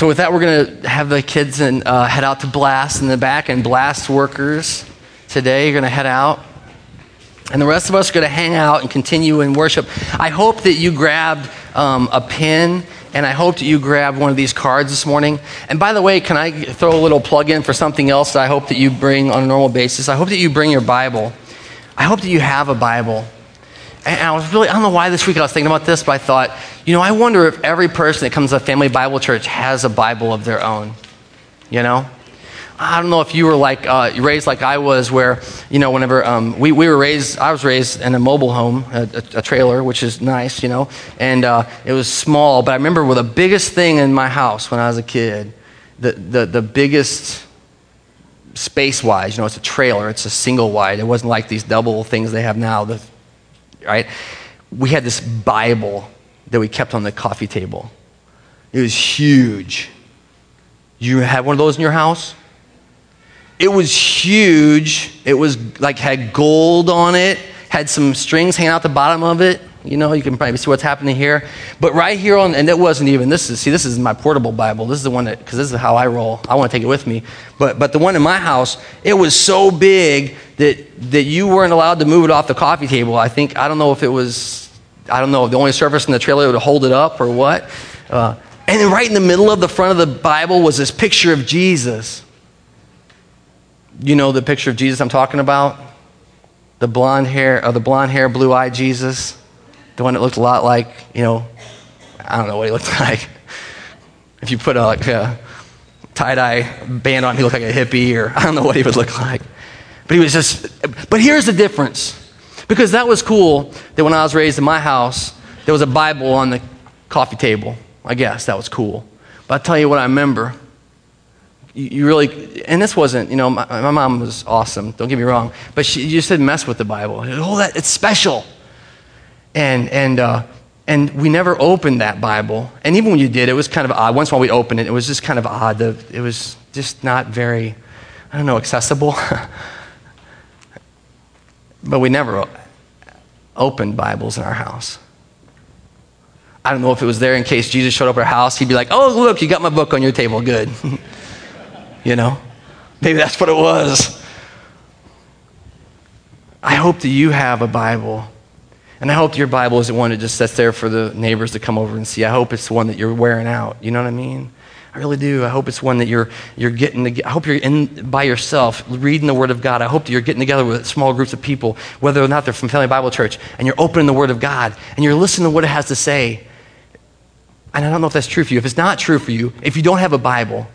So, with that, we're going to have the kids and, uh, head out to Blast in the back, and Blast workers today You're going to head out. And the rest of us are going to hang out and continue in worship. I hope that you grabbed um, a pen and I hope that you grabbed one of these cards this morning. And by the way, can I throw a little plug in for something else that I hope that you bring on a normal basis? I hope that you bring your Bible. I hope that you have a Bible. And I was really, I don't know why this week I was thinking about this, but I thought, you know, I wonder if every person that comes to a family Bible church has a Bible of their own. You know? I don't know if you were like uh, raised like I was, where you know, whenever um, we, we were raised, I was raised in a mobile home, a, a, trailer, which is nice, you know, and uh, it was small. But I remember the biggest thing in my house when I was a kid, the the, the biggest space wise, you know, it's a trailer, it's a single wide. It wasn't like these double things they have now. The, right? We had this Bible that we kept on the coffee table. It was huge. You had one of those in your house? It was huge. It was like had gold on it, had some strings hanging out the bottom of it. You know, you can probably see what's happening here. But right here on, and it wasn't even, this is, see, this is my portable Bible. This is the one that, because this is how I roll. I want to take it with me. But, but the one in my house, it was so big that, that you weren't allowed to move it off the coffee table. I think, I don't know if it was, I don't know, if the only surface in the trailer would hold it up or what. Uh, and then right in the middle of the front of the Bible was this picture of Jesus. You know the picture of Jesus I'm talking about? The blonde hair, or uh, the blonde hair, blue eyed Jesus. The one that looked a lot like, you know, I don't know what he looked like. If you put a, like a tie dye band on, he looked like a hippie, or I don't know what he would look like. But he was just, but here's the difference. Because that was cool that when I was raised in my house, there was a Bible on the coffee table. I guess that was cool. But I'll tell you what I remember you really, and this wasn't, you know, my, my, mom was awesome, don't get me wrong, but she just didn't mess with the Bible. Oh, that, it's special. And, and, uh, and we never opened that Bible. And even when you did, it was kind of odd. Once in a while we opened it, it was just kind of odd. The, it was just not very, I don't know, accessible. but we never opened Bibles in our house. I don't know if it was there in case Jesus showed up at our house. He'd be like, oh, look, you got my book on your table. Good. You know? Maybe that's what it was. I hope that you have a Bible. And I hope your Bible isn't one that just sits there for the neighbors to come over and see. I hope it's the one that you're wearing out. You know what I mean? I really do. I hope it's one that you're, you're getting, to, I hope you're in by yourself reading the Word of God. I hope that you're getting together with small groups of people, whether or not they're from Family Bible Church, and you're opening the Word of God and you're listening to what it has to say. And I don't know if that's true for you. If it's not true for you, if you don't have a Bible,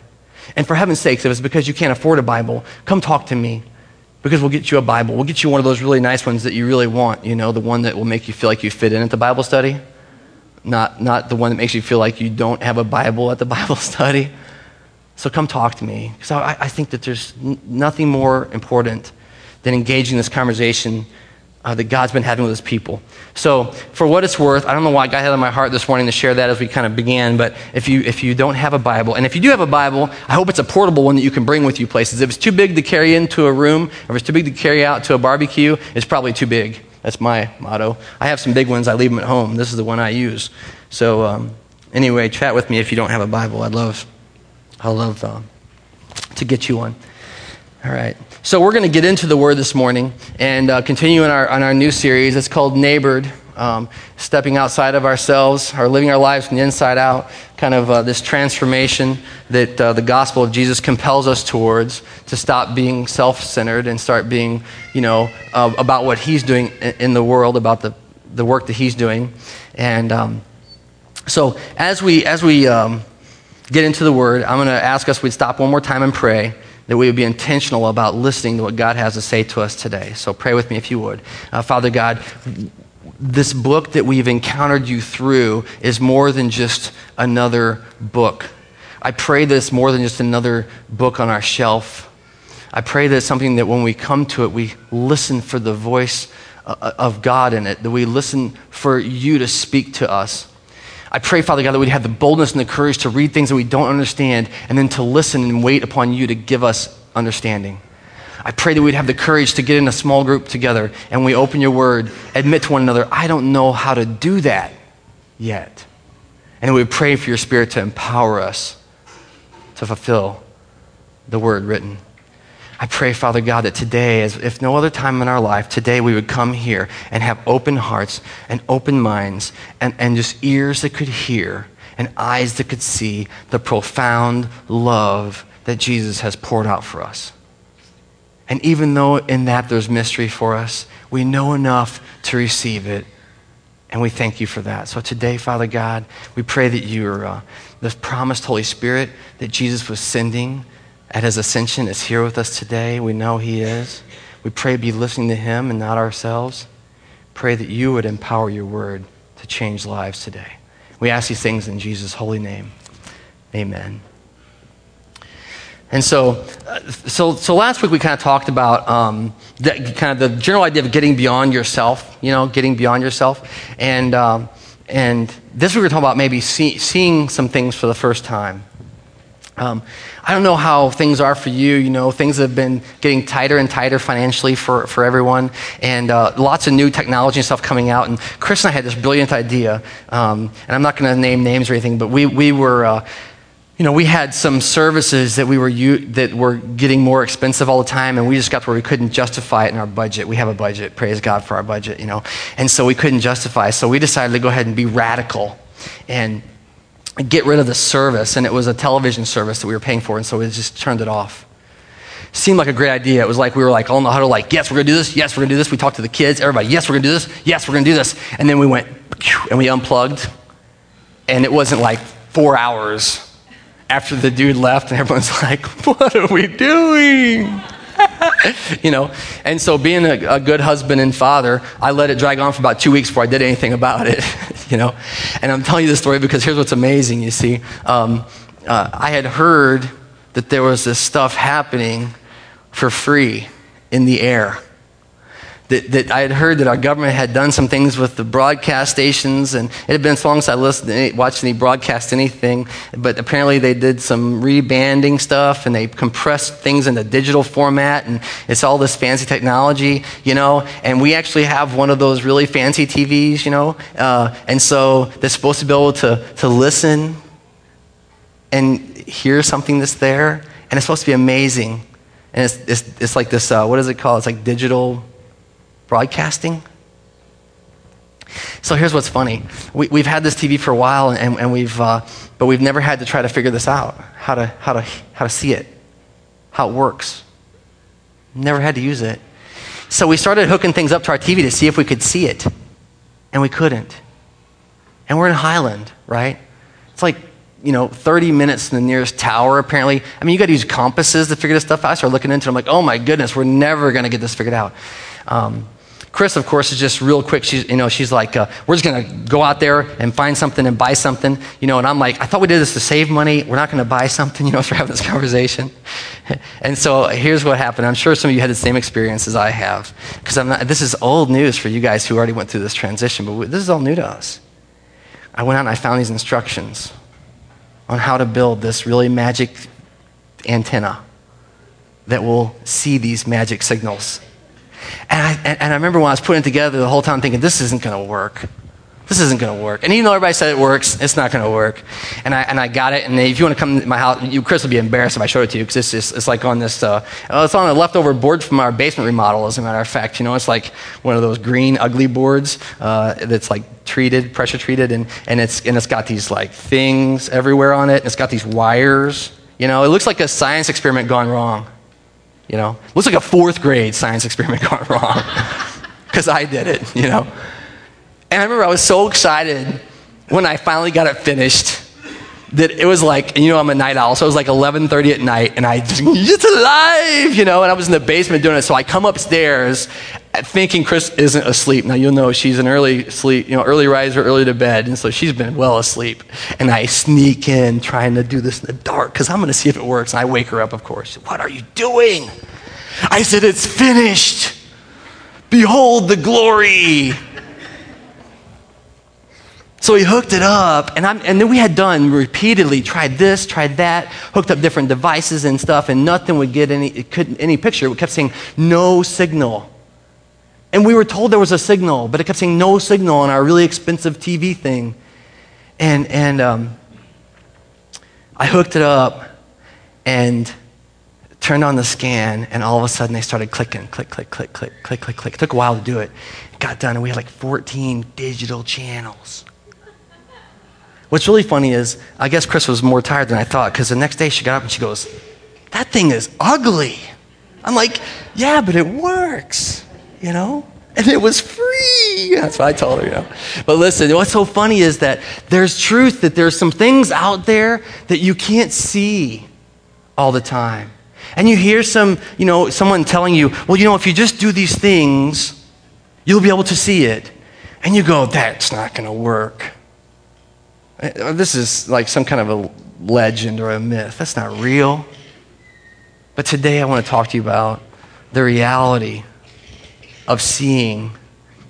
and for heaven's sakes, if it's because you can't afford a Bible, come talk to me because we'll get you a Bible. We'll get you one of those really nice ones that you really want, you know, the one that will make you feel like you fit in at the Bible study, not, not the one that makes you feel like you don't have a Bible at the Bible study. So come talk to me because I, I, think that there's n- nothing more important than engaging this conversation uh, that God's been having with his people. So, for what it's worth, I don't know why God had on my heart this morning to share that as we kind of began, but if you, if you don't have a Bible, and if you do have a Bible, I hope it's a portable one that you can bring with you places. If it's too big to carry into a room, or if it's too big to carry out to a barbecue, it's probably too big. That's my motto. I have some big ones, I leave them at home. This is the one I use. So, um, anyway, chat with me if you don't have a Bible. I'd love, I'd love uh, to get you one. All right. So we're going to get into the Word this morning and uh, continue in our, on our new series. It's called Neighbored, um, stepping outside of ourselves, or living our lives from the inside out, kind of uh, this transformation that uh, the gospel of Jesus compels us towards to stop being self-centered and start being, you know, uh, about what He's doing in the world, about the, the work that He's doing. And um, so as we, as we um, get into the Word, I'm going to ask us we'd stop one more time and pray that we would be intentional about listening to what God has to say to us today. So pray with me if you would. Uh, Father God, this book that we've encountered you through is more than just another book. I pray that it's more than just another book on our shelf. I pray that it's something that when we come to it, we listen for the voice uh, of God in it, that we listen for you to speak to us. I pray, Father God, that we'd have the boldness and the courage to read things that we don't understand and then to listen and wait upon you to give us understanding. I pray that we'd have the courage to get in a small group together and we open your word, admit to one another, I don't know how to do that yet. And we pray for your spirit to empower us to fulfill the word written. I pray, Father God, that today, as if no other time in our life, today we would come here and have open hearts and open minds and, and just ears that could hear and eyes that could see the profound love that Jesus has poured out for us. And even though in that there's mystery for us, we know enough to receive it. And we thank you for that. So today, Father God, we pray that you're uh, the promised Holy Spirit that Jesus was sending at his ascension is here with us today. We know he is. We pray be listening to him and not ourselves. Pray that you would empower your word to change lives today. We ask these things in Jesus' holy name. Amen. And so, uh, so, so last week we kind of talked about um, the, kind of the general idea of getting beyond yourself, you know, getting beyond yourself. And, um, and this week we're talking about maybe see, seeing some things for the first time. Um, I don't know how things are for you. You know, things have been getting tighter and tighter financially for, for everyone, and uh, lots of new technology and stuff coming out. And Chris and I had this brilliant idea, um, and I'm not going to name names or anything, but we, we were. Uh, you know, we had some services that we were u- that were getting more expensive all the time, and we just got to where we couldn't justify it in our budget. We have a budget, praise God for our budget, you know, and so we couldn't justify. So we decided to go ahead and be radical, and get rid of the service, and it was a television service that we were paying for, and so we just turned it off. Seemed like a great idea. It was like we were like on the huddle, like, yes, we're gonna do this, yes, we're gonna do this. We talked to the kids, everybody, yes, we're gonna do this, yes, we're gonna do this. And then we went, and we unplugged, and it wasn't like four hours after the dude left, and everyone's like, what are we doing? you know, and so being a, a, good husband and father, I let it drag on for about two weeks before I did anything about it, you know. And I'm telling you this story because here's what's amazing, you see. Um, uh, I had heard that there was this stuff happening for free in the air that, that I had heard that our government had done some things with the broadcast stations, and it had been so long since I listened, any, watched any broadcast anything, but apparently they did some rebanding stuff, and they compressed things into digital format, and it's all this fancy technology, you know, and we actually have one of those really fancy TVs, you know, uh, and so they're supposed to be able to, to listen and hear something that's there, and it's supposed to be amazing. And it's, it's, it's like this, uh, what is it called? It's like digital broadcasting. So here's what's funny. We, have had this TV for a while, and, and we've, uh, but we've never had to try to figure this out how to, how, to, how to see it, how it works. Never had to use it. So we started hooking things up to our TV to see if we could see it, and we couldn't. And we're in Highland, right? It's like, you know, 30 minutes to the nearest tower, apparently. I mean, you got to use compasses to figure this stuff out. I started looking into it. I'm like, oh my goodness, we're never going to get this figured out. Um, Chris, of course, is just real quick. She's, you know, she's like, uh, we're just going to go out there and find something and buy something, you know. And I'm like, I thought we did this to save money. We're not going to buy something, you know. We're having this conversation, and so here's what happened. I'm sure some of you had the same experience as I have, because. This is old news for you guys who already went through this transition, but this is all new to us. I went out and I found these instructions on how to build this really magic antenna that will see these magic signals and I, and, I remember when I was putting it together the whole time thinking, this isn't going to work. This isn't going to work. And even though everybody said it works, it's not going to work. And I, and I got it. And if you want to come to my house, you, Chris would be embarrassed if I showed it to you because it's, just, it's like on this, uh, it's on a leftover board from our basement remodel, as a matter of fact. You know, it's like one of those green, ugly boards uh, that's like treated, pressure treated. And, and, it's, and it's got these like things everywhere on it. And it's got these wires. You know, it looks like a science experiment gone wrong. You know, looks like a fourth grade science experiment gone wrong because I did it, you know. And I remember I was so excited when I finally got it finished that it was like, you know I'm a night owl, so it was like 11:30 at night, and I just, it's alive, you know. And I was in the basement doing it, so I come upstairs thinking Chris isn't asleep. Now you'll know she's an early sleep, you know, early riser, early to bed, and so she's been well asleep. And I sneak in trying to do this in the dark because I'm going to see if it works. And I wake her up, of course. What are you doing? I said, It's finished. Behold the glory. So he hooked it up, and, and, then we had done repeatedly, tried this, tried that, hooked up different devices and stuff, and nothing would get any, couldn't, any picture. We kept saying, no signal. And we were told there was a signal, but it kept saying no signal on our really expensive TV thing. And, and um, I hooked it up, and turned on the scan, and all of a sudden they started clicking, click, click, click, click, click, click, click. It took a while to do it. it got done, and we had like 14 digital channels. What's really funny is, I guess Chris was more tired than I thought because the next day she got up and she goes, That thing is ugly. I'm like, Yeah, but it works, you know? And it was free. That's what I told her, you know. But listen, what's so funny is that there's truth, that there's some things out there that you can't see all the time. And you hear some, you know, someone telling you, well, you know, if you just do these things, you'll be able to see it. And you go, that's not going to work. Uh, this is like some kind of a legend or a myth. That's not real. But today I want to talk to you about the reality of seeing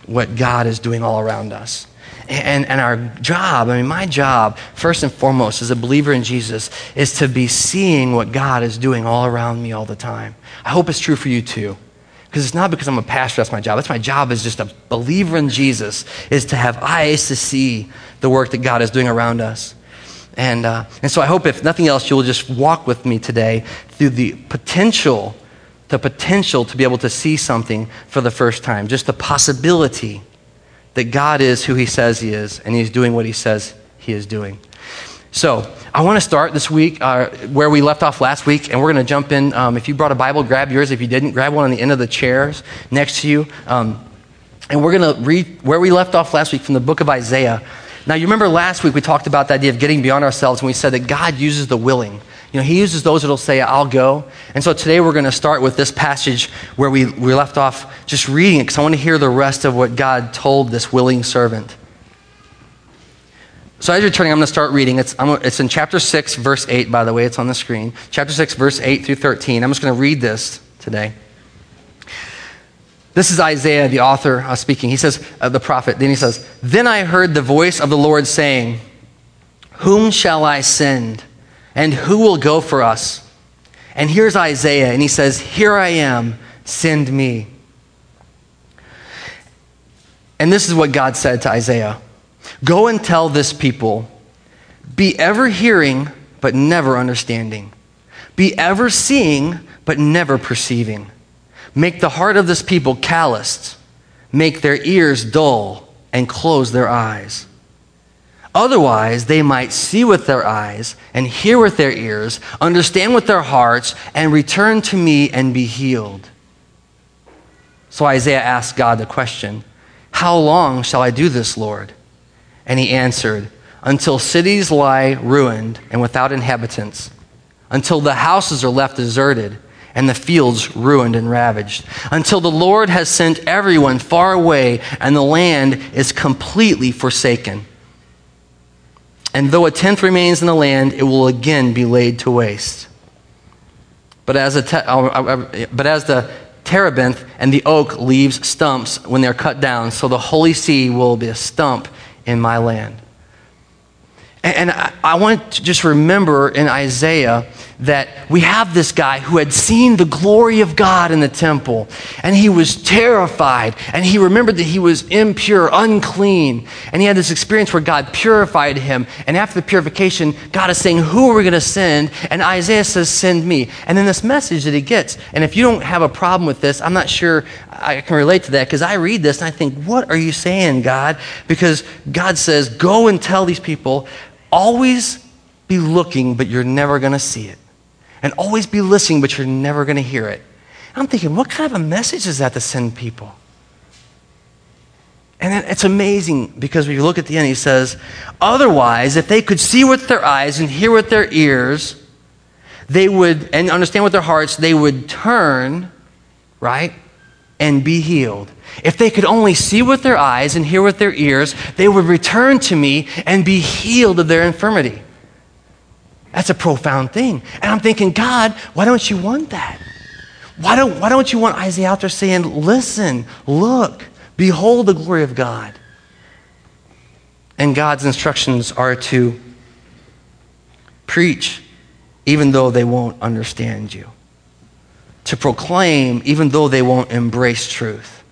what God is doing all around us. And, and our job, I mean, my job, first and foremost, as a believer in Jesus, is to be seeing what God is doing all around me all the time. I hope it's true for you too. Because it's not because I'm a pastor, that's my job. That's my job as just a believer in Jesus, is to have eyes to see the work that God is doing around us. And, uh, and so I hope, if nothing else, you'll just walk with me today through the potential, the potential to be able to see something for the first time, just the possibility that God is who He says He is, and He's doing what He says He is doing. So, I want to start this week uh, where we left off last week, and we're going to jump in. Um, if you brought a Bible, grab yours. If you didn't, grab one on the end of the chairs next to you. Um, and we're going to read where we left off last week from the book of Isaiah. Now, you remember last week we talked about the idea of getting beyond ourselves, and we said that God uses the willing. You know, He uses those that'll say, I'll go. And so today we're going to start with this passage where we, we left off just reading it, because I want to hear the rest of what God told this willing servant. So as you're turning, I'm going to start reading. It's, it's in chapter 6, verse 8, by the way. It's on the screen. Chapter 6, verse 8 through 13. I'm just going to read this today. This is Isaiah, the author, uh, speaking. He says, uh, the prophet, then he says, Then I heard the voice of the Lord saying, Whom shall I send? And who will go for us? And here's Isaiah, and he says, Here I am, send me. And this is what God said to Isaiah Go and tell this people, be ever hearing, but never understanding, be ever seeing, but never perceiving. Make the heart of this people calloused, make their ears dull, and close their eyes. Otherwise, they might see with their eyes and hear with their ears, understand with their hearts, and return to me and be healed. So Isaiah asked God the question How long shall I do this, Lord? And he answered, Until cities lie ruined and without inhabitants, until the houses are left deserted and the fields ruined and ravaged, until the Lord has sent everyone far away and the land is completely forsaken. And though a tenth remains in the land, it will again be laid to waste. But as, te- uh, uh, but as the terebinth and the oak leaves stumps when they're cut down, so the holy sea will be a stump in my land. And, I want to just remember in Isaiah that we have this guy who had seen the glory of God in the temple, and he was terrified, and he remembered that he was impure, unclean, and he had this experience where God purified him. And after the purification, God is saying, Who are we going to send? And Isaiah says, Send me. And then this message that he gets, and if you don't have a problem with this, I'm not sure I can relate to that because I read this and I think, What are you saying, God? Because God says, Go and tell these people, always be looking, but you're never going to see it and always be listening, but you're never going to hear it. I'm thinking, what kind of a message is that to send people? And it's amazing because when you look at the end, he says, Otherwise, if they could see with their eyes and hear with their ears, they would, and understand with their hearts, they would turn, right, and be healed. If they could only see with their eyes and hear with their ears, they would return to me and be healed of their infirmity. That's a profound thing. And I'm thinking, God, why don't you want that? Why don't, why don't you want Isaiah out there saying, listen, look, behold the glory of God? And God's instructions are to preach even though they won't understand you, to proclaim even though they won't embrace truth.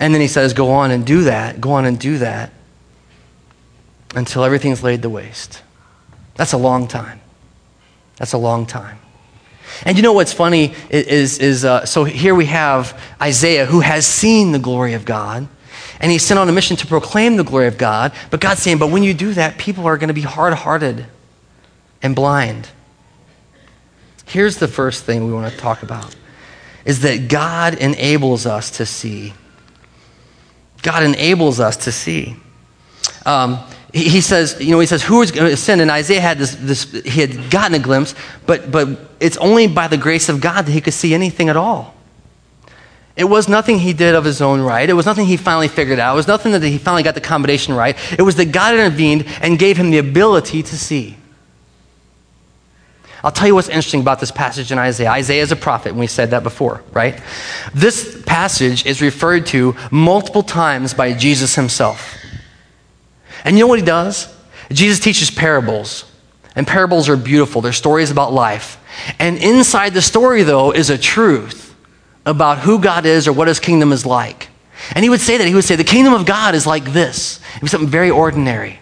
And then he says, go on and do that, go on and do that until everything's laid to waste. That's a long time. That's a long time. And you know what's funny is, is uh, so here we have Isaiah who has seen the glory of God, and he's sent on a mission to proclaim the glory of God. But God's saying, but when you do that, people are going to be hard hearted and blind. Here's the first thing we want to talk about is that God enables us to see. God enables us to see. Um, he, says, you know, he says, who is going to sin? And Isaiah had this, this, he had gotten a glimpse, but, but it's only by the grace of God that he could see anything at all. It was nothing he did of his own right. It was nothing he finally figured out. It was nothing that he finally got the combination right. It was that God intervened and gave him the ability to see. I'll tell you what's interesting about this passage in Isaiah. Isaiah is a prophet, and we said that before, right? This passage is referred to multiple times by Jesus himself. And you know what he does? Jesus teaches parables. And parables are beautiful, they're stories about life. And inside the story, though, is a truth about who God is or what his kingdom is like. And he would say that. He would say, The kingdom of God is like this. It was something very ordinary.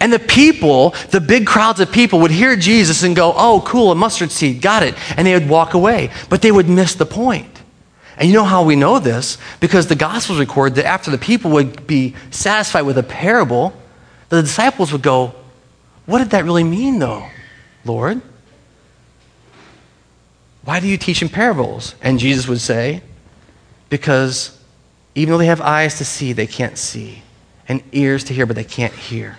And the people, the big crowds of people, would hear Jesus and go, Oh, cool, a mustard seed, got it. And they would walk away. But they would miss the point. And you know how we know this? Because the Gospels record that after the people would be satisfied with a parable, the disciples would go, What did that really mean, though, Lord? Why do you teach in parables? And Jesus would say, Because even though they have eyes to see, they can't see, and ears to hear, but they can't hear.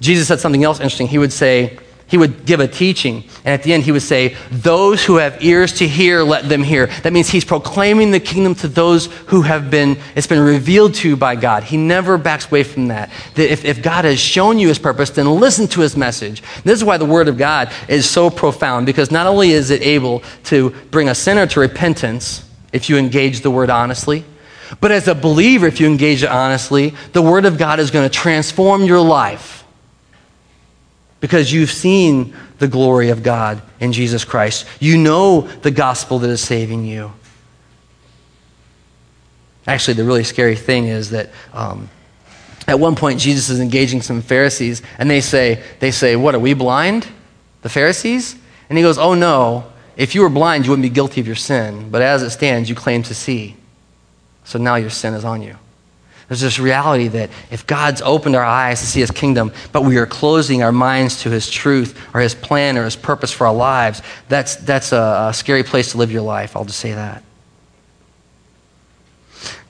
Jesus said something else interesting. He would say, he would give a teaching, and at the end he would say, Those who have ears to hear, let them hear. That means he's proclaiming the kingdom to those who have been, it's been revealed to by God. He never backs away from that. That if, if God has shown you his purpose, then listen to his message. This is why the word of God is so profound, because not only is it able to bring a sinner to repentance if you engage the word honestly, but as a believer, if you engage it honestly, the word of God is going to transform your life because you've seen the glory of God in Jesus Christ. You know the gospel that is saving you. Actually, the really scary thing is that um, at one point Jesus is engaging some Pharisees, and they say, they say, What, are we blind? The Pharisees? And he goes, Oh, no. If you were blind, you wouldn't be guilty of your sin. But as it stands, you claim to see. So now your sin is on you. There's this reality that if God's opened our eyes to see his kingdom, but we are closing our minds to his truth or his plan or his purpose for our lives, that's, that's a, a scary place to live your life. I'll just say that.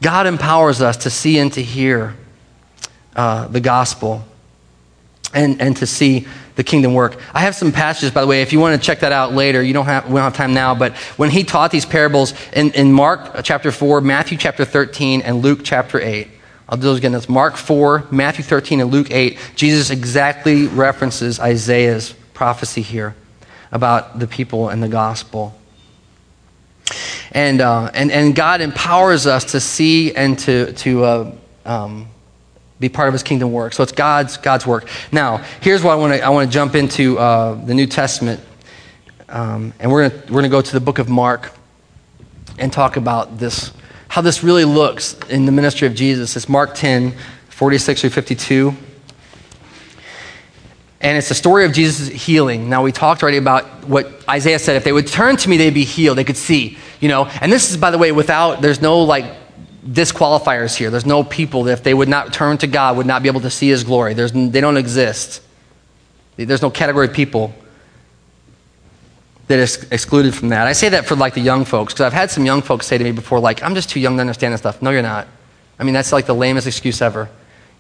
God empowers us to see and to hear uh, the gospel and, and to see the kingdom work. I have some passages, by the way, if you want to check that out later. You don't have, we don't have time now, but when he taught these parables in, in Mark chapter 4, Matthew chapter 13, and Luke chapter 8, I'll do those again. That's Mark 4, Matthew 13, and Luke 8. Jesus exactly references Isaiah's prophecy here about the people and the gospel. And, uh, and, and God empowers us to see and to, to uh, um, be part of his kingdom work. So it's God's, God's work. Now, here's what I want to I want to jump into uh, the New Testament. Um, and we're going we're going to go to the book of Mark and talk about this how this really looks in the ministry of Jesus. It's Mark 10, 46 through 52. And it's the story of Jesus' healing. Now, we talked already about what Isaiah said. If they would turn to me, they'd be healed. They could see, you know. And this is, by the way, without, there's no like disqualifiers here. There's no people that if they would not turn to God, would not be able to see his glory. There's, they don't exist. There's no category of people that is excluded from that. I say that for like the young folks because I've had some young folks say to me before, like, I'm just too young to understand this stuff. No, you're not. I mean, that's like the lamest excuse ever,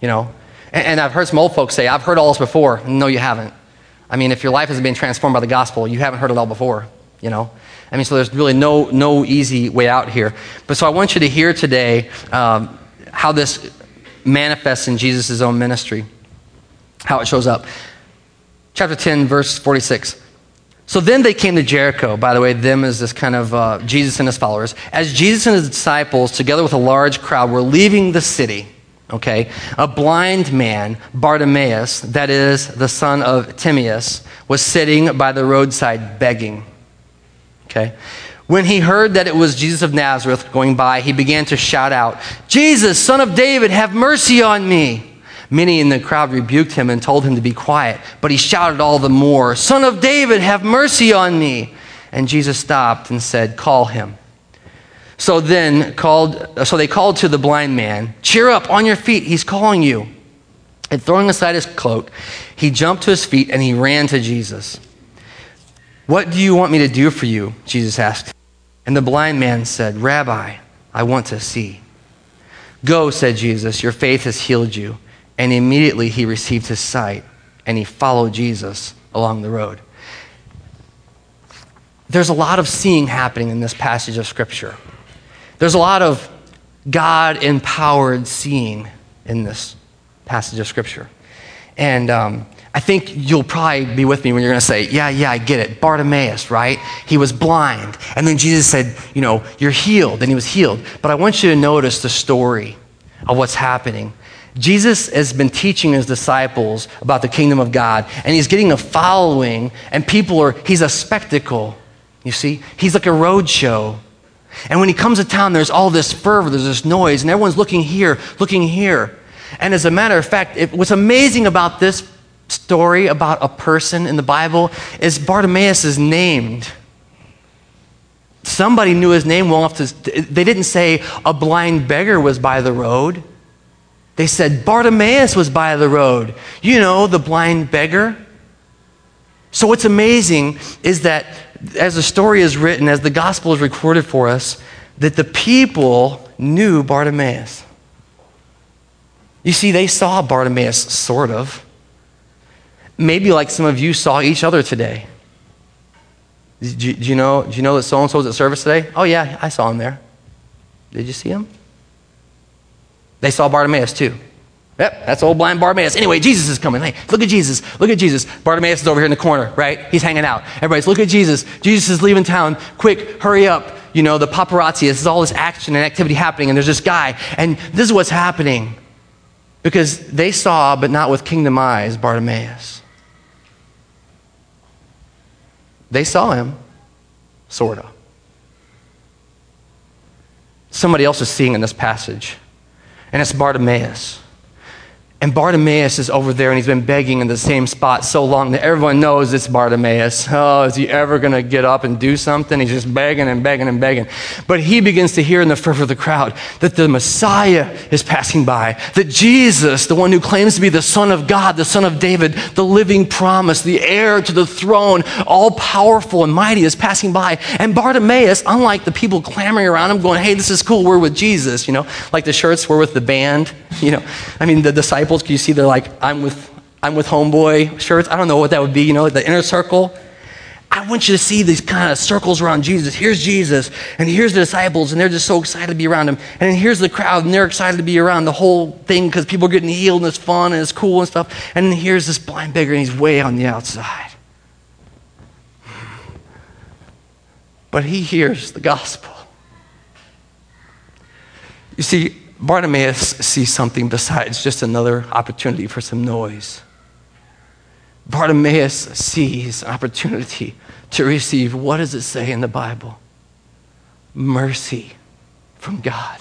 you know. And, and I've heard some old folks say, I've heard all this before. No, you haven't. I mean, if your life has been transformed by the gospel, you haven't heard it all before, you know. I mean, so there's really no no easy way out here. But so I want you to hear today um, how this manifests in Jesus' own ministry, how it shows up. Chapter 10, verse 46. So then they came to Jericho. By the way, them is this kind of uh, Jesus and his followers. As Jesus and his disciples, together with a large crowd, were leaving the city, okay, a blind man, Bartimaeus, that is the son of Timaeus, was sitting by the roadside begging. Okay? When he heard that it was Jesus of Nazareth going by, he began to shout out, Jesus, son of David, have mercy on me. Many in the crowd rebuked him and told him to be quiet, but he shouted all the more, Son of David, have mercy on me. And Jesus stopped and said, Call him. So then called so they called to the blind man, Cheer up, on your feet, he's calling you. And throwing aside his cloak, he jumped to his feet and he ran to Jesus. What do you want me to do for you? Jesus asked. And the blind man said, Rabbi, I want to see. Go, said Jesus, your faith has healed you. And immediately he received his sight and he followed Jesus along the road. There's a lot of seeing happening in this passage of Scripture. There's a lot of God empowered seeing in this passage of Scripture. And um, I think you'll probably be with me when you're going to say, Yeah, yeah, I get it. Bartimaeus, right? He was blind. And then Jesus said, You know, you're healed. And he was healed. But I want you to notice the story of what's happening. Jesus has been teaching his disciples about the kingdom of God, and he's getting a following, and people are, he's a spectacle. You see? He's like a road show. And when he comes to town, there's all this fervor, there's this noise, and everyone's looking here, looking here. And as a matter of fact, it, what's amazing about this story about a person in the Bible is Bartimaeus is named. Somebody knew his name well enough to, they didn't say a blind beggar was by the road. They said Bartimaeus was by the road. You know, the blind beggar. So, what's amazing is that as the story is written, as the gospel is recorded for us, that the people knew Bartimaeus. You see, they saw Bartimaeus, sort of. Maybe like some of you saw each other today. Do you, do you know, do you know that so and so was at service today? Oh, yeah, I saw him there. Did you see him? They saw Bartimaeus too. Yep, that's old blind Bartimaeus. Anyway, Jesus is coming. Hey, look at Jesus. Look at Jesus. Bartimaeus is over here in the corner, right? He's hanging out. Everybody's, look at Jesus. Jesus is leaving town. Quick, hurry up. You know, the paparazzi. This is all this action and activity happening, and there's this guy. And this is what's happening. Because they saw, but not with kingdom eyes, Bartimaeus. They saw him, sort of. Somebody else is seeing in this passage, and it's Bartimaeus. And Bartimaeus is over there and he's been begging in the same spot so long that everyone knows it's Bartimaeus. Oh, is he ever going to get up and do something? He's just begging and begging and begging. But he begins to hear in the fervor of the crowd that the Messiah is passing by, that Jesus, the one who claims to be the Son of God, the Son of David, the living promise, the heir to the throne, all powerful and mighty, is passing by. And Bartimaeus, unlike the people clamoring around him, going, hey, this is cool, we're with Jesus, you know, like the shirts we're with the band, you know, I mean, the disciples can you see they're like, I'm with, I'm with homeboy shirts? I don't know what that would be, you know, the inner circle. I want you to see these kind of circles around Jesus. Here's Jesus, and here's the disciples, and they're just so excited to be around him. And then here's the crowd, and they're excited to be around the whole thing because people are getting healed, and it's fun, and it's cool and stuff. And then here's this blind beggar, and he's way on the outside. But he hears the gospel. You see, Bartimaeus sees something besides just another opportunity for some noise. Bartimaeus sees an opportunity to receive what does it say in the Bible? Mercy from God.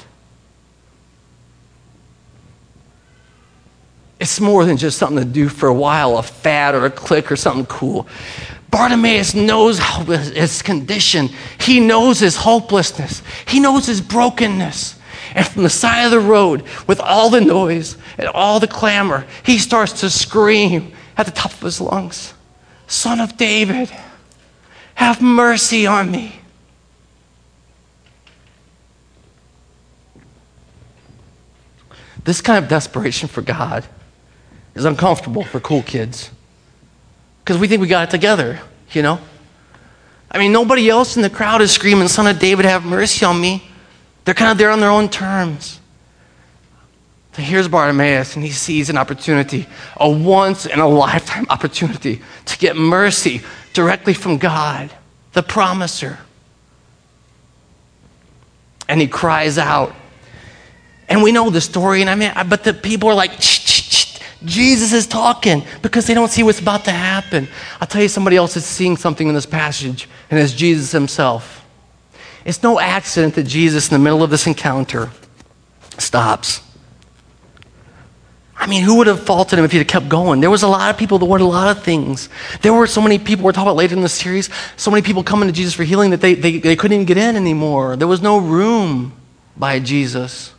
It's more than just something to do for a while, a fad or a click or something cool. Bartimaeus knows his condition. He knows his hopelessness. He knows his brokenness. And from the side of the road, with all the noise and all the clamor, he starts to scream at the top of his lungs Son of David, have mercy on me. This kind of desperation for God is uncomfortable for cool kids because we think we got it together, you know? I mean, nobody else in the crowd is screaming, Son of David, have mercy on me. They're kind of there on their own terms. So here's Bartimaeus, and he sees an opportunity, a once in a lifetime opportunity to get mercy directly from God, the promiser. And he cries out. And we know the story, and I mean, but the people are like. Jesus is talking because they don't see what's about to happen. I'll tell you, somebody else is seeing something in this passage, and it's Jesus himself. It's no accident that Jesus, in the middle of this encounter, stops. I mean, who would have faulted him if he'd have kept going? There was a lot of people that wanted a lot of things. There were so many people, we're talking about later in the series, so many people coming to Jesus for healing that they, they, they couldn't even get in anymore. There was no room by Jesus.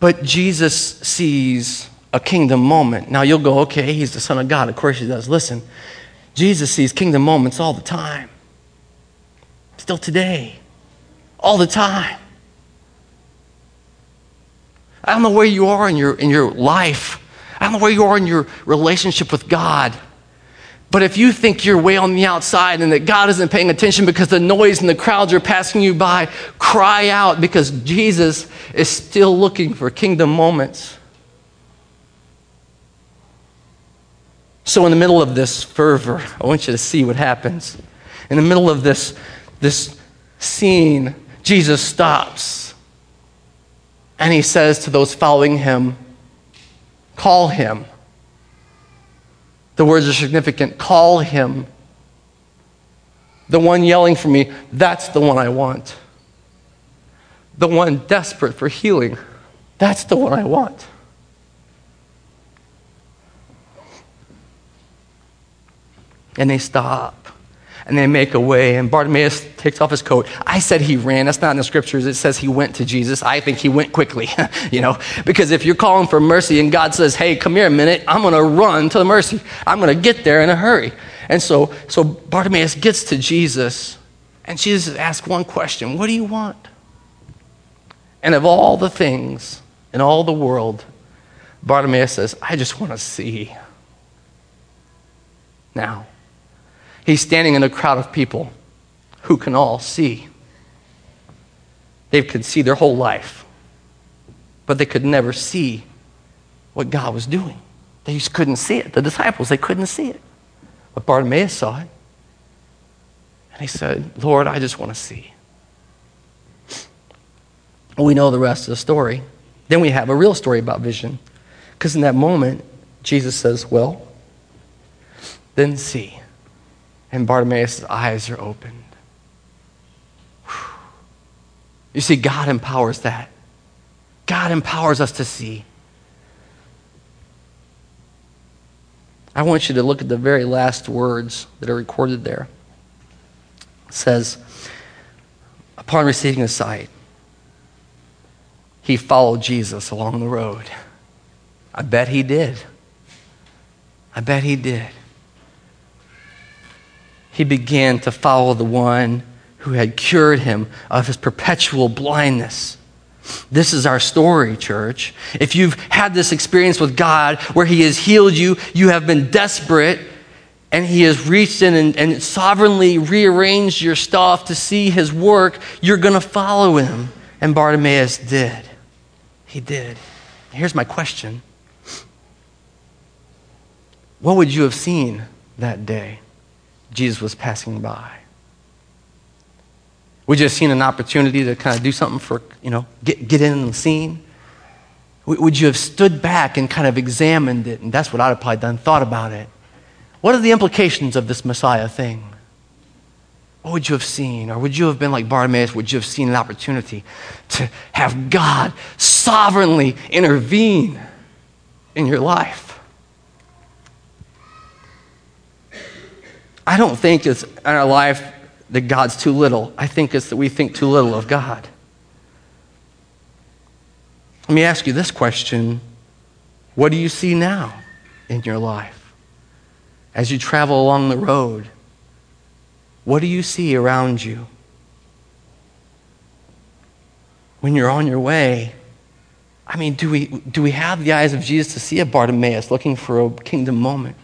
But Jesus sees a kingdom moment. Now you'll go, okay, he's the Son of God. Of course he does. Listen, Jesus sees kingdom moments all the time. Still today. All the time. I don't know where you are in your, in your life. I don't know where you are in your relationship with God. But if you think you're way on the outside and that God isn't paying attention because the noise and the crowds are passing you by, cry out because Jesus is still looking for kingdom moments. So, in the middle of this fervor, I want you to see what happens. In the middle of this, this scene, Jesus stops and he says to those following him, Call him. The words are significant. Call him. The one yelling for me, that's the one I want. The one desperate for healing, that's the one I want. And they stop and they make a way. And Bartimaeus takes off his coat. I said he ran. That's not in the scriptures. It says he went to Jesus. I think he went quickly, you know, because if you're calling for mercy and God says, hey, come here a minute, I'm going to run to the mercy. I'm going to get there in a hurry. And so, so Bartimaeus gets to Jesus, and Jesus asks one question What do you want? And of all the things in all the world, Bartimaeus says, I just want to see. Now, He's standing in a crowd of people who can all see. They could see their whole life, but they could never see what God was doing. They just couldn't see it. The disciples, they couldn't see it. But Bartimaeus saw it. And he said, Lord, I just want to see. We know the rest of the story. Then we have a real story about vision. Because in that moment, Jesus says, Well, then see and Bartimaeus' eyes are opened. You see, God empowers that. God empowers us to see. I want you to look at the very last words that are recorded there. It says, upon receiving the sight, he followed Jesus along the road. I bet he did. I bet he did he began to follow the one who had cured him of his perpetual blindness. This is our story, church. If you've had this experience with God where He has healed you, you have been desperate, and He has reached in and, and sovereignly rearranged your stuff to see His work, you're going to follow Him. And Bartimaeus did. He did. Here's my question What would you have seen that day? Jesus was passing by? You have seen an opportunity to kind of do something for, you know, get, get in the scene? Would you have stood back and kind of examined it? And that's what I'd have probably done, thought about it. What are the implications of this Messiah thing? What would you have seen? Or would you have been like Bartimaeus? Would you have seen an opportunity to have God sovereignly intervene in your life? I don't think it's in our life that God's too little. I think it's that we think too little of God. Let me ask you this question What do you see now in your life? As you travel along the road, what do you see around you? When you're on your way, I mean, do we, do we have the eyes of Jesus to see a Bartimaeus looking for a kingdom moment?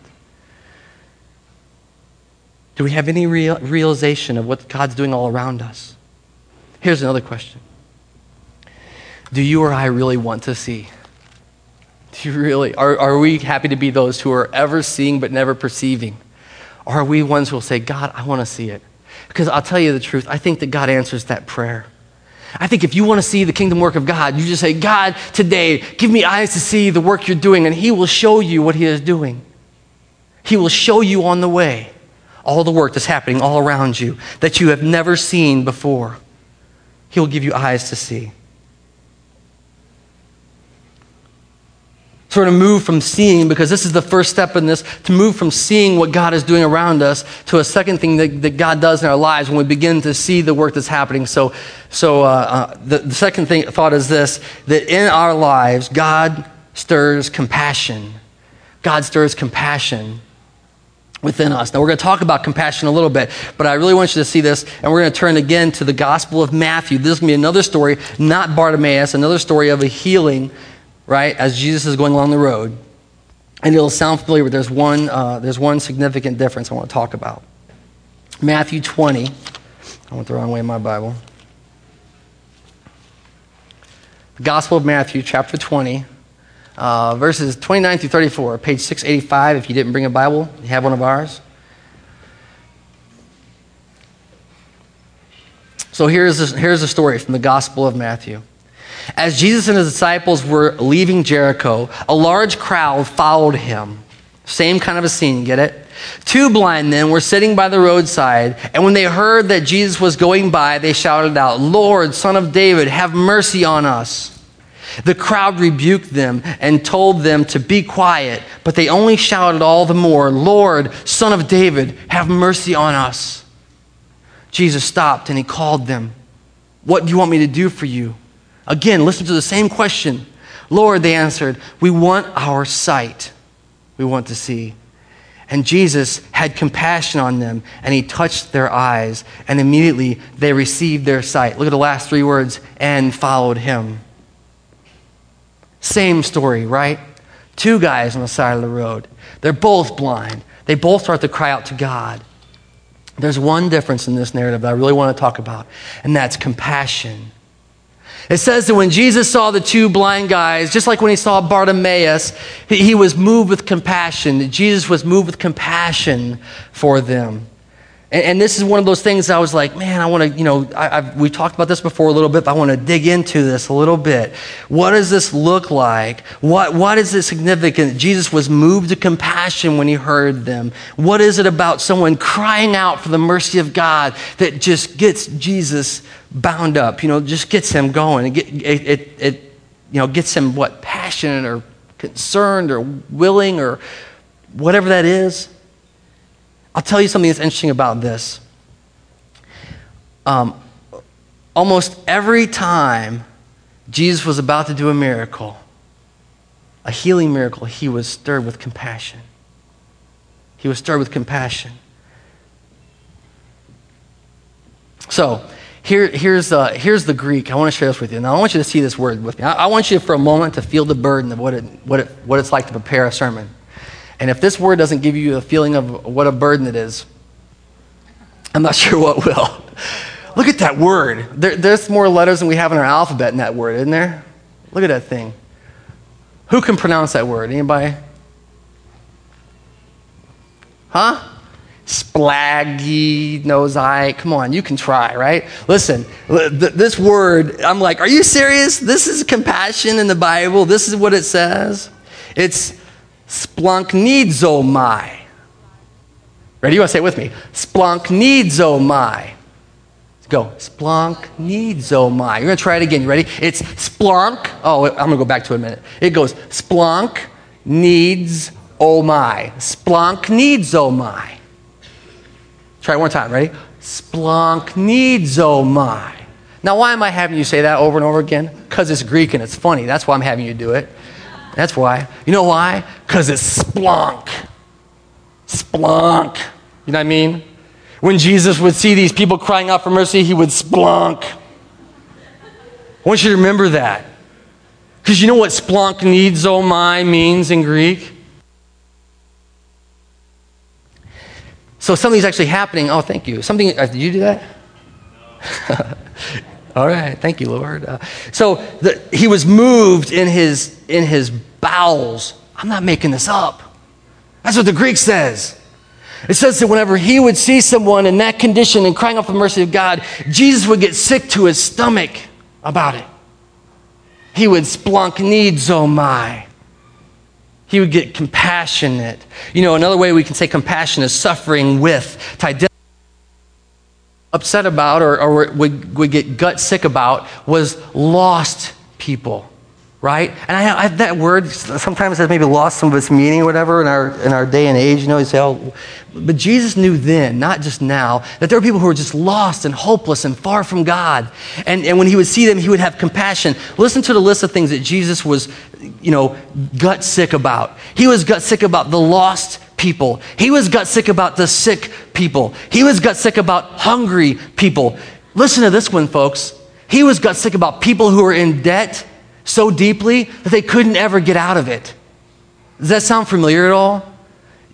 Do we have any real, realization of what God's doing all around us? Here's another question Do you or I really want to see? Do you really? Are, are we happy to be those who are ever seeing but never perceiving? Or are we ones who will say, God, I want to see it? Because I'll tell you the truth, I think that God answers that prayer. I think if you want to see the kingdom work of God, you just say, God, today, give me eyes to see the work you're doing, and He will show you what He is doing. He will show you on the way all the work that's happening all around you that you have never seen before. He will give you eyes to see. sort of move from seeing, because this is the first step in this, to move from seeing what God is doing around us to a second thing that, that God does in our lives when we begin to see the work that's happening. So, so uh, uh, the, the second thing, thought is this that in our lives, God stirs compassion. God stirs compassion within us. Now, we're going to talk about compassion a little bit, but I really want you to see this, and we're going to turn again to the Gospel of Matthew. This is going to be another story, not Bartimaeus, another story of a healing, right, as Jesus is going along the road. And it'll sound familiar, but there's one, uh, there's one significant difference I want to talk about. Matthew 20. I went the wrong way in my Bible. The Gospel of Matthew, chapter 20 uh, verses 29 through 34, page 685. If you didn't bring a Bible, you have one of ours. So here's a, here's a story from the Gospel of Matthew. As Jesus and his disciples were leaving Jericho, a large crowd followed him. Same kind of a scene, get it? Two blind men were sitting by the roadside, and when they heard that Jesus was going by, they shouted out, Lord, Son of David, have mercy on us. The crowd rebuked them and told them to be quiet, but they only shouted all the more, Lord, Son of David, have mercy on us. Jesus stopped and he called them. What do you want me to do for you? Again, listen to the same question. Lord, they answered, We want our sight. We want to see. And Jesus had compassion on them, and he touched their eyes, and immediately they received their sight. Look at the last three words and followed him. Same story, right? Two guys on the side of the road. They're both blind. They both start to cry out to God. There's one difference in this narrative that I really want to talk about, and that's compassion. It says that when Jesus saw the two blind guys, just like when he saw Bartimaeus, he was moved with compassion. Jesus was moved with compassion for them. And, and, this is one of those things I was like, man, I want to, you know, I, we talked about this before a little bit, but I want to dig into this a little bit. What does this look like? What, what is it significant? Jesus was moved to compassion when he heard them. What is it about someone crying out for the mercy of God that just gets Jesus bound up, you know, just gets him going? It, it, it, it you know, gets him what? Passionate or concerned or willing or whatever that is. I'll tell you something that's interesting about this. Um, almost every time Jesus was about to do a miracle, a healing miracle, he was stirred with compassion. He was stirred with compassion. So, here, here's, uh, here's the Greek. I want to share this with you. Now, I want you to see this word with me. I, I want you for a moment to feel the burden of what, it, what, it, what it's like to prepare a sermon. And if this word doesn't give you a feeling of what a burden it is, I'm not sure what will. Look at that word. There, there's more letters than we have in our alphabet in that word, isn't there? Look at that thing. Who can pronounce that word? Anybody? Huh? Splaggy, nose eye. Come on, you can try, right? Listen, this word, I'm like, are you serious? This is compassion in the Bible. This is what it says. It's Splagchnizomai. Ready? You want to say it with me? Splagchnizomai. Go. Splagchnizomai. You're going to try it again. You ready? It's splunk. Oh, I'm going to go back to it in a minute. It goes splunk needs oh my. Splunk needs oh my. Try it one time. Ready? Splunk needs oh my. Now, why am I having you say that over and over again? Because it's Greek and it's funny. That's why I'm having you do it. That's why. You know why? Because it's splunk. Splunk. You know what I mean? When Jesus would see these people crying out for mercy, he would splunk. I want you to remember that. Because you know what splunk needs, oh my, means in Greek? So something's actually happening. Oh, thank you. Something, uh, did you do that? All right, thank you, Lord. Uh, so the, he was moved in his in his bowels. I'm not making this up. That's what the Greek says. It says that whenever he would see someone in that condition and crying out for the mercy of God, Jesus would get sick to his stomach about it. He would splunk needs, oh my. He would get compassionate. You know, another way we can say compassion is suffering with, upset about or, or would, would get gut sick about was lost people. right? And I, I, that word sometimes has maybe lost some of its meaning or whatever in our, in our day and age. You know, you say, oh, but Jesus knew then, not just now, that there were people who were just lost and hopeless and far from God. And, and when he would see them, he would have compassion. Listen to the list of things that Jesus was, you know, gut sick about. He was gut sick about the lost people. He was gut sick about the sick people. He was gut sick about hungry people. Listen to this one, folks. He was gut sick about people who were in debt so deeply that they couldn't ever get out of it. Does that sound familiar at all?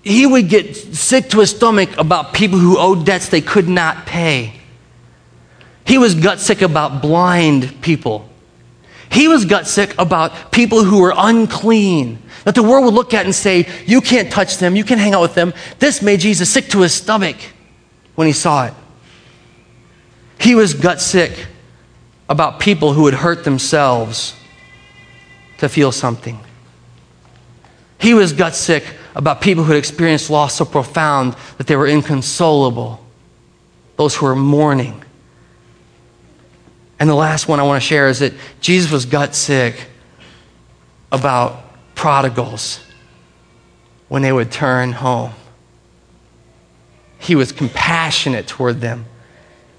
He would get sick to his stomach about people who owed debts they could not pay. He was gut sick about blind people. He was gut sick about people who were unclean, that the world would look at and say, You can't touch them, you can't hang out with them. This made Jesus sick to his stomach when he saw it. He was gut sick about people who would hurt themselves to feel something. He was gut sick about people who had experienced loss so profound that they were inconsolable, those who were mourning. And the last one I want to share is that Jesus was gut sick about prodigals when they would turn home. He was compassionate toward them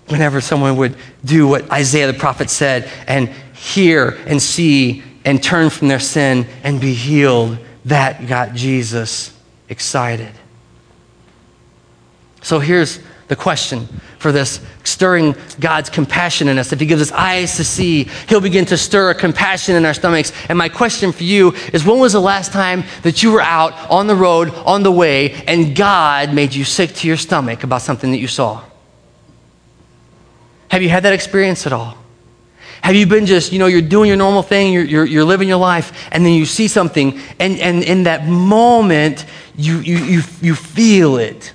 whenever someone would do what Isaiah the prophet said and hear and see and turn from their sin and be healed, that got Jesus excited. So here's the question for this stirring God's compassion in us. If He gives us eyes to see, He'll begin to stir a compassion in our stomachs. And my question for you is when was the last time that you were out on the road, on the way, and God made you sick to your stomach about something that you saw? Have you had that experience at all? Have you been just, you know, you're doing your normal thing, you're, you're, you're, living your life, and then you see something, and, and in that moment, you, you, you, you feel it.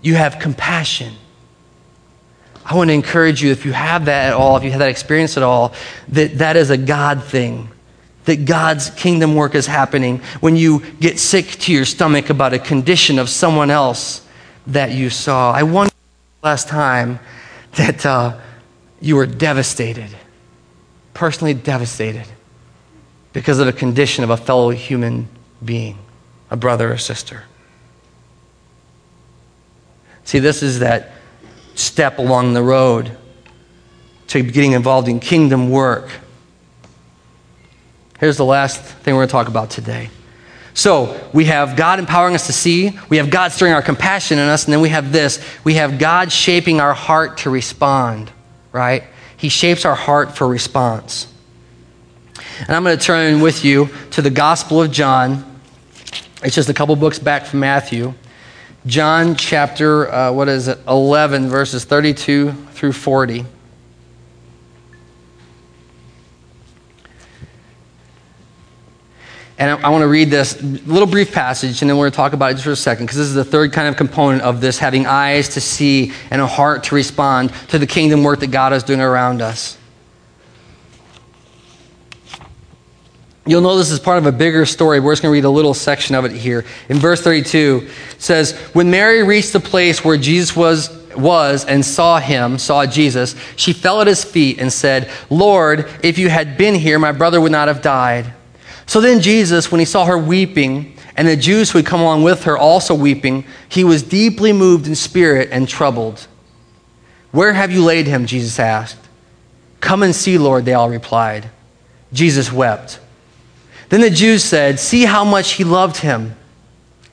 You have compassion. I want to encourage you, if you have that at all, if you have that experience at all, that that is a God thing. That God's kingdom work is happening when you get sick to your stomach about a condition of someone else that you saw. I wonder last time that uh, you were devastated personally devastated because of the condition of a fellow human being, a brother or sister. See, this is that step along the road to getting involved in kingdom work. Here's the last thing we're going to talk about today. So, we have God empowering us to see, we have God stirring our compassion in us, and then we have this we have God shaping our heart to respond, right? He shapes our heart for response. And I'm going to turn with you to the Gospel of John. It's just a couple books back from Matthew. John chapter, uh, what is it, 11, verses 32 through 40. And I, I want to read this little brief passage, and then we're going to talk about it just for a second, because this is the third kind of component of this having eyes to see and a heart to respond to the kingdom work that God is doing around us. You'll know this is part of a bigger story. We're just going to read a little section of it here. In verse 32, it says, When Mary reached the place where Jesus was, was and saw him, saw Jesus, she fell at his feet and said, Lord, if you had been here, my brother would not have died. So then Jesus, when he saw her weeping, and the Jews who had come along with her also weeping, he was deeply moved in spirit and troubled. Where have you laid him? Jesus asked. Come and see, Lord, they all replied. Jesus wept. Then the Jews said, See how much he loved him.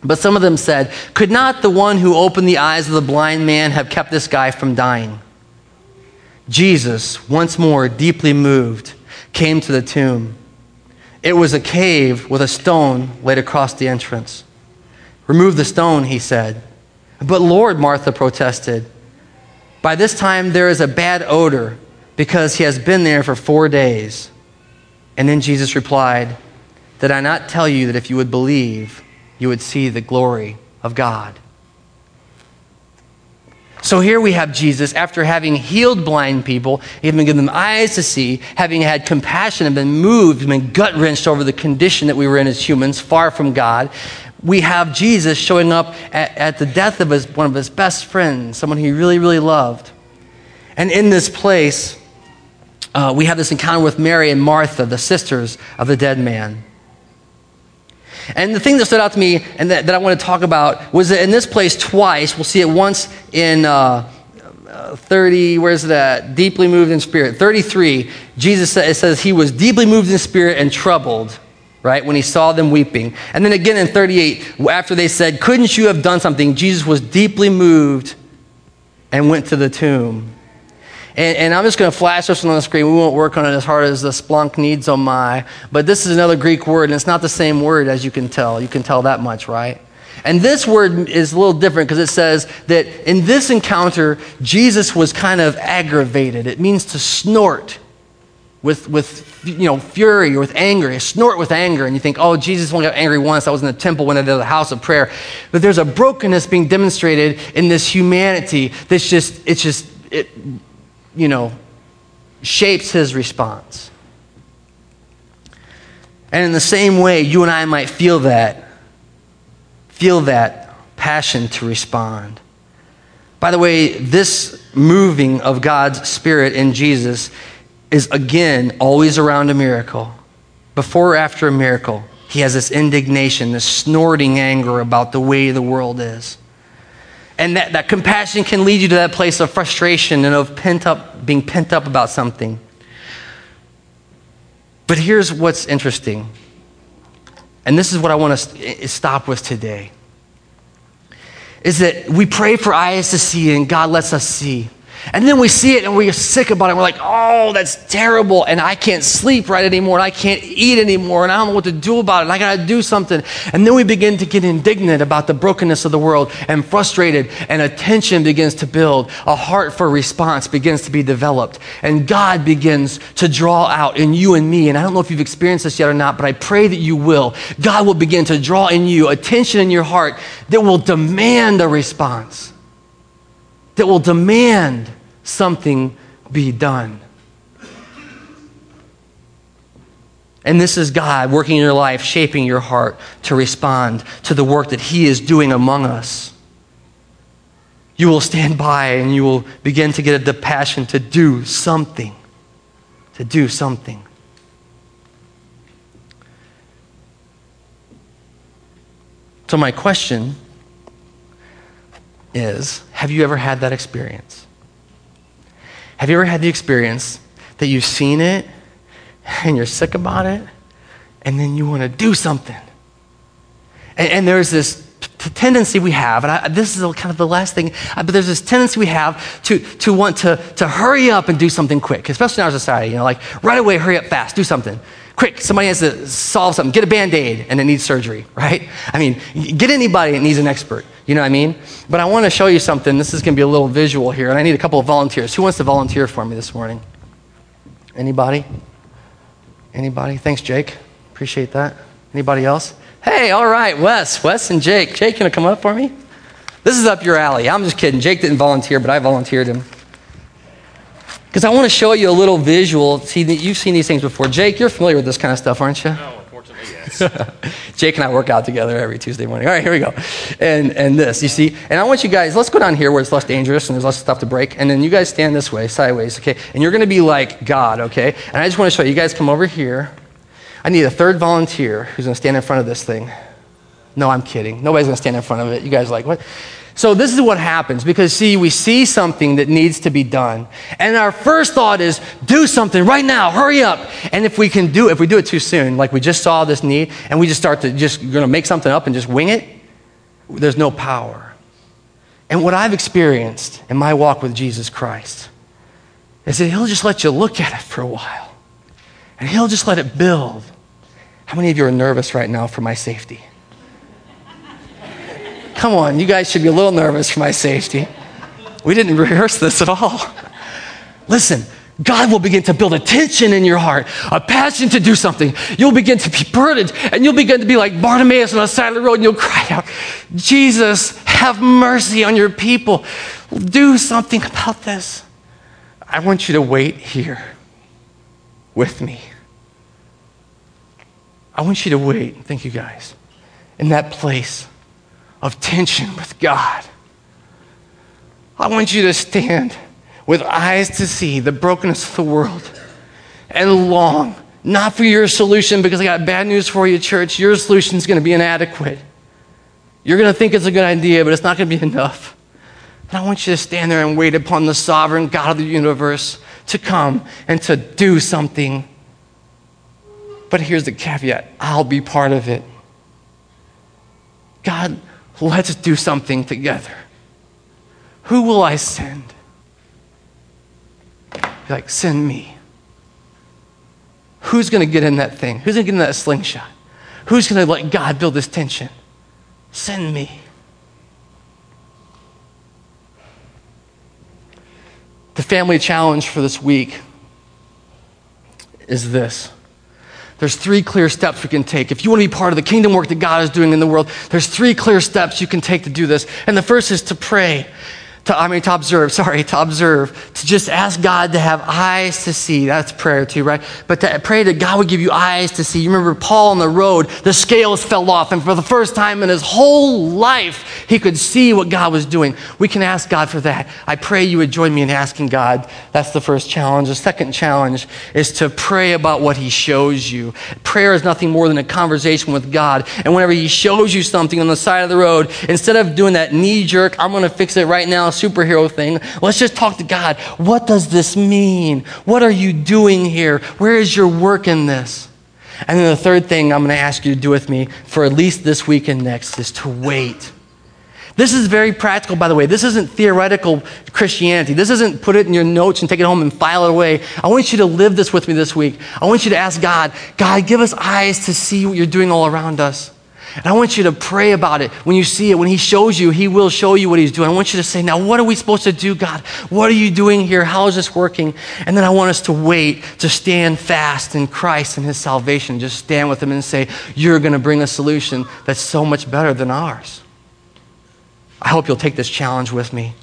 But some of them said, Could not the one who opened the eyes of the blind man have kept this guy from dying? Jesus, once more deeply moved, came to the tomb. It was a cave with a stone laid across the entrance. Remove the stone, he said. But Lord, Martha protested, by this time there is a bad odor because he has been there for four days. And then Jesus replied, Did I not tell you that if you would believe, you would see the glory of God? So here we have Jesus, after having healed blind people, even given them eyes to see, having had compassion and been moved, been gut wrenched over the condition that we were in as humans, far from God. We have Jesus showing up at, at the death of his, one of his best friends, someone he really, really loved. And in this place, uh, we have this encounter with Mary and Martha, the sisters of the dead man. And the thing that stood out to me and that, that I want to talk about was that in this place twice, we'll see it once in uh, uh 30, where's that? Deeply moved in spirit. 33, Jesus it says he was deeply moved in spirit and troubled, right, when he saw them weeping. And then again in 38, after they said, Couldn't you have done something? Jesus was deeply moved and went to the tomb. And, and I'm just going to flash this one on the screen. We won't work on it as hard as the Splunk needs on my. But this is another Greek word, and it's not the same word as you can tell. You can tell that much, right? And this word is a little different because it says that in this encounter, Jesus was kind of aggravated. It means to snort with, with you know, fury or with anger. You snort with anger, and you think, oh, Jesus only got angry once. I was in the temple when I did the house of prayer. But there's a brokenness being demonstrated in this humanity that's just, it's just, it you know, shapes his response. And in the same way, you and I might feel that, feel that passion to respond. By the way, this moving of God's Spirit in Jesus is again always around a miracle. Before or after a miracle, he has this indignation, this snorting anger about the way the world is. And that, that compassion can lead you to that place of frustration and of pent up, being pent up about something. But here's what's interesting. And this is what I want to eh, stop with today. Is that we pray for eyes to see and God lets us see. And then we see it and we're sick about it. We're like, oh, that's terrible. And I can't sleep right anymore. And I can't eat anymore. And I don't know what to do about it. And I got to do something. And then we begin to get indignant about the brokenness of the world and frustrated. And a tension begins to build. A heart for response begins to be developed. And God begins to draw out in you and me. And I don't know if you've experienced this yet or not, but I pray that you will. God will begin to draw in you a tension in your heart that will demand a response that will demand something be done. And this is God working in your life, shaping your heart to respond to the work that He is doing among us. You will stand by and you will begin to get the passion to do something. To do something. So, my question is Have you ever had that experience? Have you ever had the experience that you've seen it and you're sick about it and then you want to do something? And, and there's this t- tendency we have, and I, this is kind of the last thing, uh, but there's this tendency we have to, to want to, to hurry up and do something quick, especially in our society. You know, like right away, hurry up fast, do something. Quick, somebody has to solve something. Get a band aid and it needs surgery, right? I mean, get anybody that needs an expert. You know what I mean? But I want to show you something. This is going to be a little visual here, and I need a couple of volunteers. Who wants to volunteer for me this morning? Anybody? Anybody? Thanks, Jake. Appreciate that. Anybody else? Hey, all right, Wes. Wes and Jake. Jake, can you come up for me? This is up your alley. I'm just kidding. Jake didn't volunteer, but I volunteered him. Because I want to show you a little visual. See, you've seen these things before. Jake, you're familiar with this kind of stuff, aren't you? No, unfortunately, yes. Jake and I work out together every Tuesday morning. All right, here we go. And, and this, you see. And I want you guys, let's go down here where it's less dangerous and there's less stuff to break. And then you guys stand this way, sideways, okay? And you're going to be like God, okay? And I just want to show you, you guys come over here. I need a third volunteer who's going to stand in front of this thing. No, I'm kidding. Nobody's going to stand in front of it. You guys are like, what? So this is what happens because see, we see something that needs to be done. And our first thought is, do something right now, hurry up. And if we can do if we do it too soon, like we just saw this need, and we just start to just gonna make something up and just wing it, there's no power. And what I've experienced in my walk with Jesus Christ is that he'll just let you look at it for a while. And he'll just let it build. How many of you are nervous right now for my safety? Come on, you guys should be a little nervous for my safety. We didn't rehearse this at all. Listen, God will begin to build a tension in your heart, a passion to do something. You'll begin to be burdened, and you'll begin to be like Bartimaeus on the side of the road, and you'll cry out, Jesus, have mercy on your people. Do something about this. I want you to wait here with me. I want you to wait, thank you guys, in that place of tension with God. I want you to stand with eyes to see the brokenness of the world and long. Not for your solution, because I got bad news for you, church. Your solution is going to be inadequate. You're going to think it's a good idea, but it's not going to be enough. And I want you to stand there and wait upon the sovereign God of the universe to come and to do something. But here's the caveat I'll be part of it. God, let's do something together. Who will I send? Be like, send me. Who's going to get in that thing? Who's going to get in that slingshot? Who's going to let God build this tension? Send me. The family challenge for this week is this. There's three clear steps we can take. If you want to be part of the kingdom work that God is doing in the world, there's three clear steps you can take to do this. And the first is to pray to, I mean, to observe, sorry, to observe, to just ask God to have eyes to see. That's prayer too, right? But to pray that God would give you eyes to see. You remember Paul on the road, the scales fell off, and for the first time in his whole life, he could see what God was doing. We can ask God for that. I pray you would join me in asking God. That's the first challenge. The second challenge is to pray about what he shows you. Prayer is nothing more than a conversation with God. And whenever he shows you something on the side of the road, instead of doing that knee jerk, I'm going to fix it right now superhero thing. Let's just talk to God. What does this mean? What are you doing here? Where is your work in this? And then the third thing I'm going to ask you to do with me for at least this week and next is to wait. This is very practical, by the way. This isn't theoretical Christianity. This isn't put it in your notes and take it home and file it away. I want you to live this with me this week. I want you to ask God, God, give us eyes to see what you're doing all around us. And I want you to pray about it. When you see it, when He shows you, He will show you what He's doing. I want you to say, Now, what are we supposed to do, God? What are you doing here? How is this working? And then I want us to wait to stand fast in Christ and His salvation. Just stand with Him and say, You're going to bring a solution that's so much better than ours. I hope you'll take this challenge with me.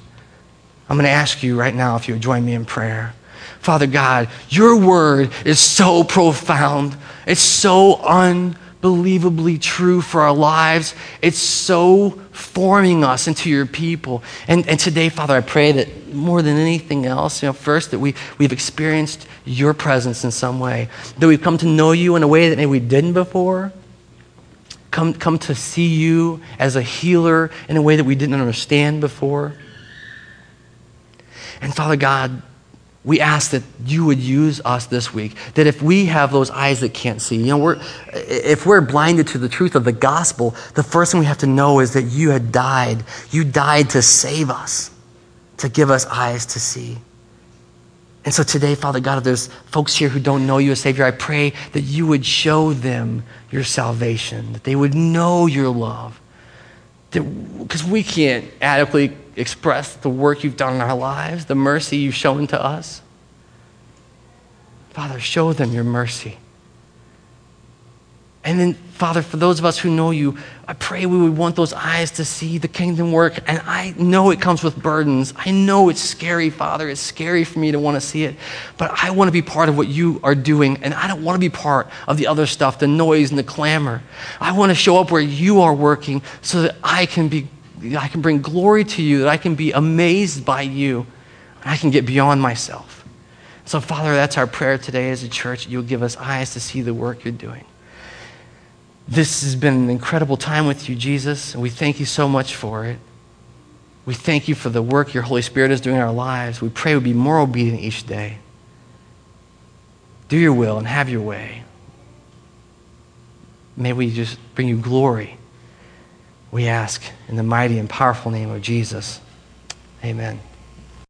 I'm going to ask you right now if you would join me in prayer. Father God, your word is so profound. It's so un unbelievably true for our lives. It's so forming us into your people. And, and today, Father, I pray that more than anything else, you know, first that we, we've experienced your presence in some way, that we've come to know you in a way that maybe we didn't before. Come, come to see you as a healer in a way that we didn't understand before. And Father God, we ask that you would use us this week. That if we have those eyes that can't see, you know, we're, if we're blinded to the truth of the gospel, the first thing we have to know is that you had died. You died to save us, to give us eyes to see. And so today, Father God, if there's folks here who don't know you as Savior, I pray that you would show them your salvation, that they would know your love. Because we can't adequately express the work you've done in our lives, the mercy you've shown to us. Father, show them your mercy. And then, Father, for those of us who know you, I pray we would want those eyes to see the kingdom work. And I know it comes with burdens. I know it's scary, Father. It's scary for me to want to see it. But I want to be part of what you are doing. And I don't want to be part of the other stuff, the noise and the clamor. I want to show up where you are working so that I can be I can bring glory to you, that I can be amazed by you, and I can get beyond myself. So, Father, that's our prayer today as a church. You'll give us eyes to see the work you're doing. This has been an incredible time with you, Jesus, and we thank you so much for it. We thank you for the work your Holy Spirit is doing in our lives. We pray we be more obedient each day. Do your will and have your way. May we just bring you glory we ask in the mighty and powerful name of Jesus. Amen.